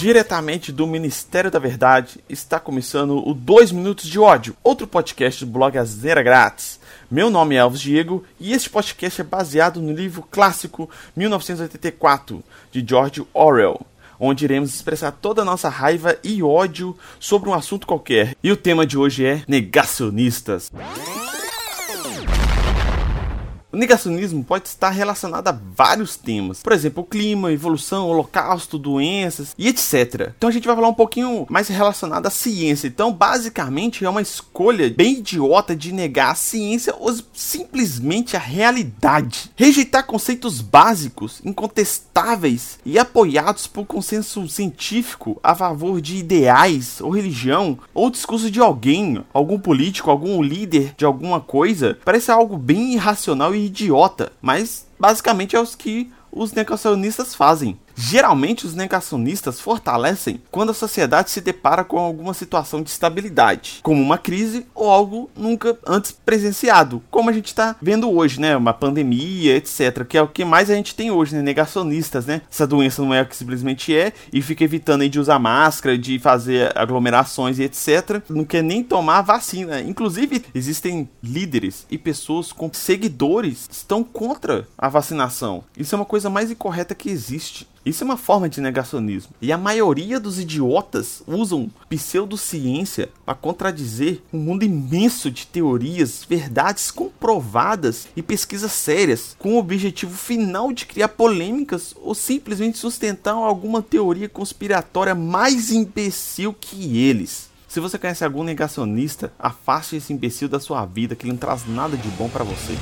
Diretamente do Ministério da Verdade, está começando o 2 Minutos de Ódio, outro podcast do blog Azera Grátis. Meu nome é Alves Diego e este podcast é baseado no livro clássico 1984 de George Orwell, onde iremos expressar toda a nossa raiva e ódio sobre um assunto qualquer. E o tema de hoje é negacionistas. O negacionismo pode estar relacionado a vários temas, por exemplo, clima, evolução, holocausto, doenças e etc. Então a gente vai falar um pouquinho mais relacionado à ciência. Então, basicamente, é uma escolha bem idiota de negar a ciência ou simplesmente a realidade. Rejeitar conceitos básicos, incontestáveis e apoiados por consenso científico a favor de ideais ou religião ou discurso de alguém, algum político, algum líder de alguma coisa, parece algo bem irracional e idiota, mas basicamente é os que os negacionistas fazem. Geralmente, os negacionistas fortalecem quando a sociedade se depara com alguma situação de estabilidade, como uma crise ou algo nunca antes presenciado, como a gente está vendo hoje, né? Uma pandemia, etc. Que é o que mais a gente tem hoje, né? Negacionistas, né? Essa doença não é o que simplesmente é e fica evitando de usar máscara, de fazer aglomerações e etc. Não quer nem tomar vacina. Inclusive, existem líderes e pessoas com seguidores que estão contra a vacinação. Isso é uma coisa mais incorreta que existe. Isso é uma forma de negacionismo. E a maioria dos idiotas usam pseudociência para contradizer um mundo imenso de teorias, verdades comprovadas e pesquisas sérias, com o objetivo final de criar polêmicas ou simplesmente sustentar alguma teoria conspiratória mais imbecil que eles. Se você conhece algum negacionista, afaste esse imbecil da sua vida que ele não traz nada de bom para você.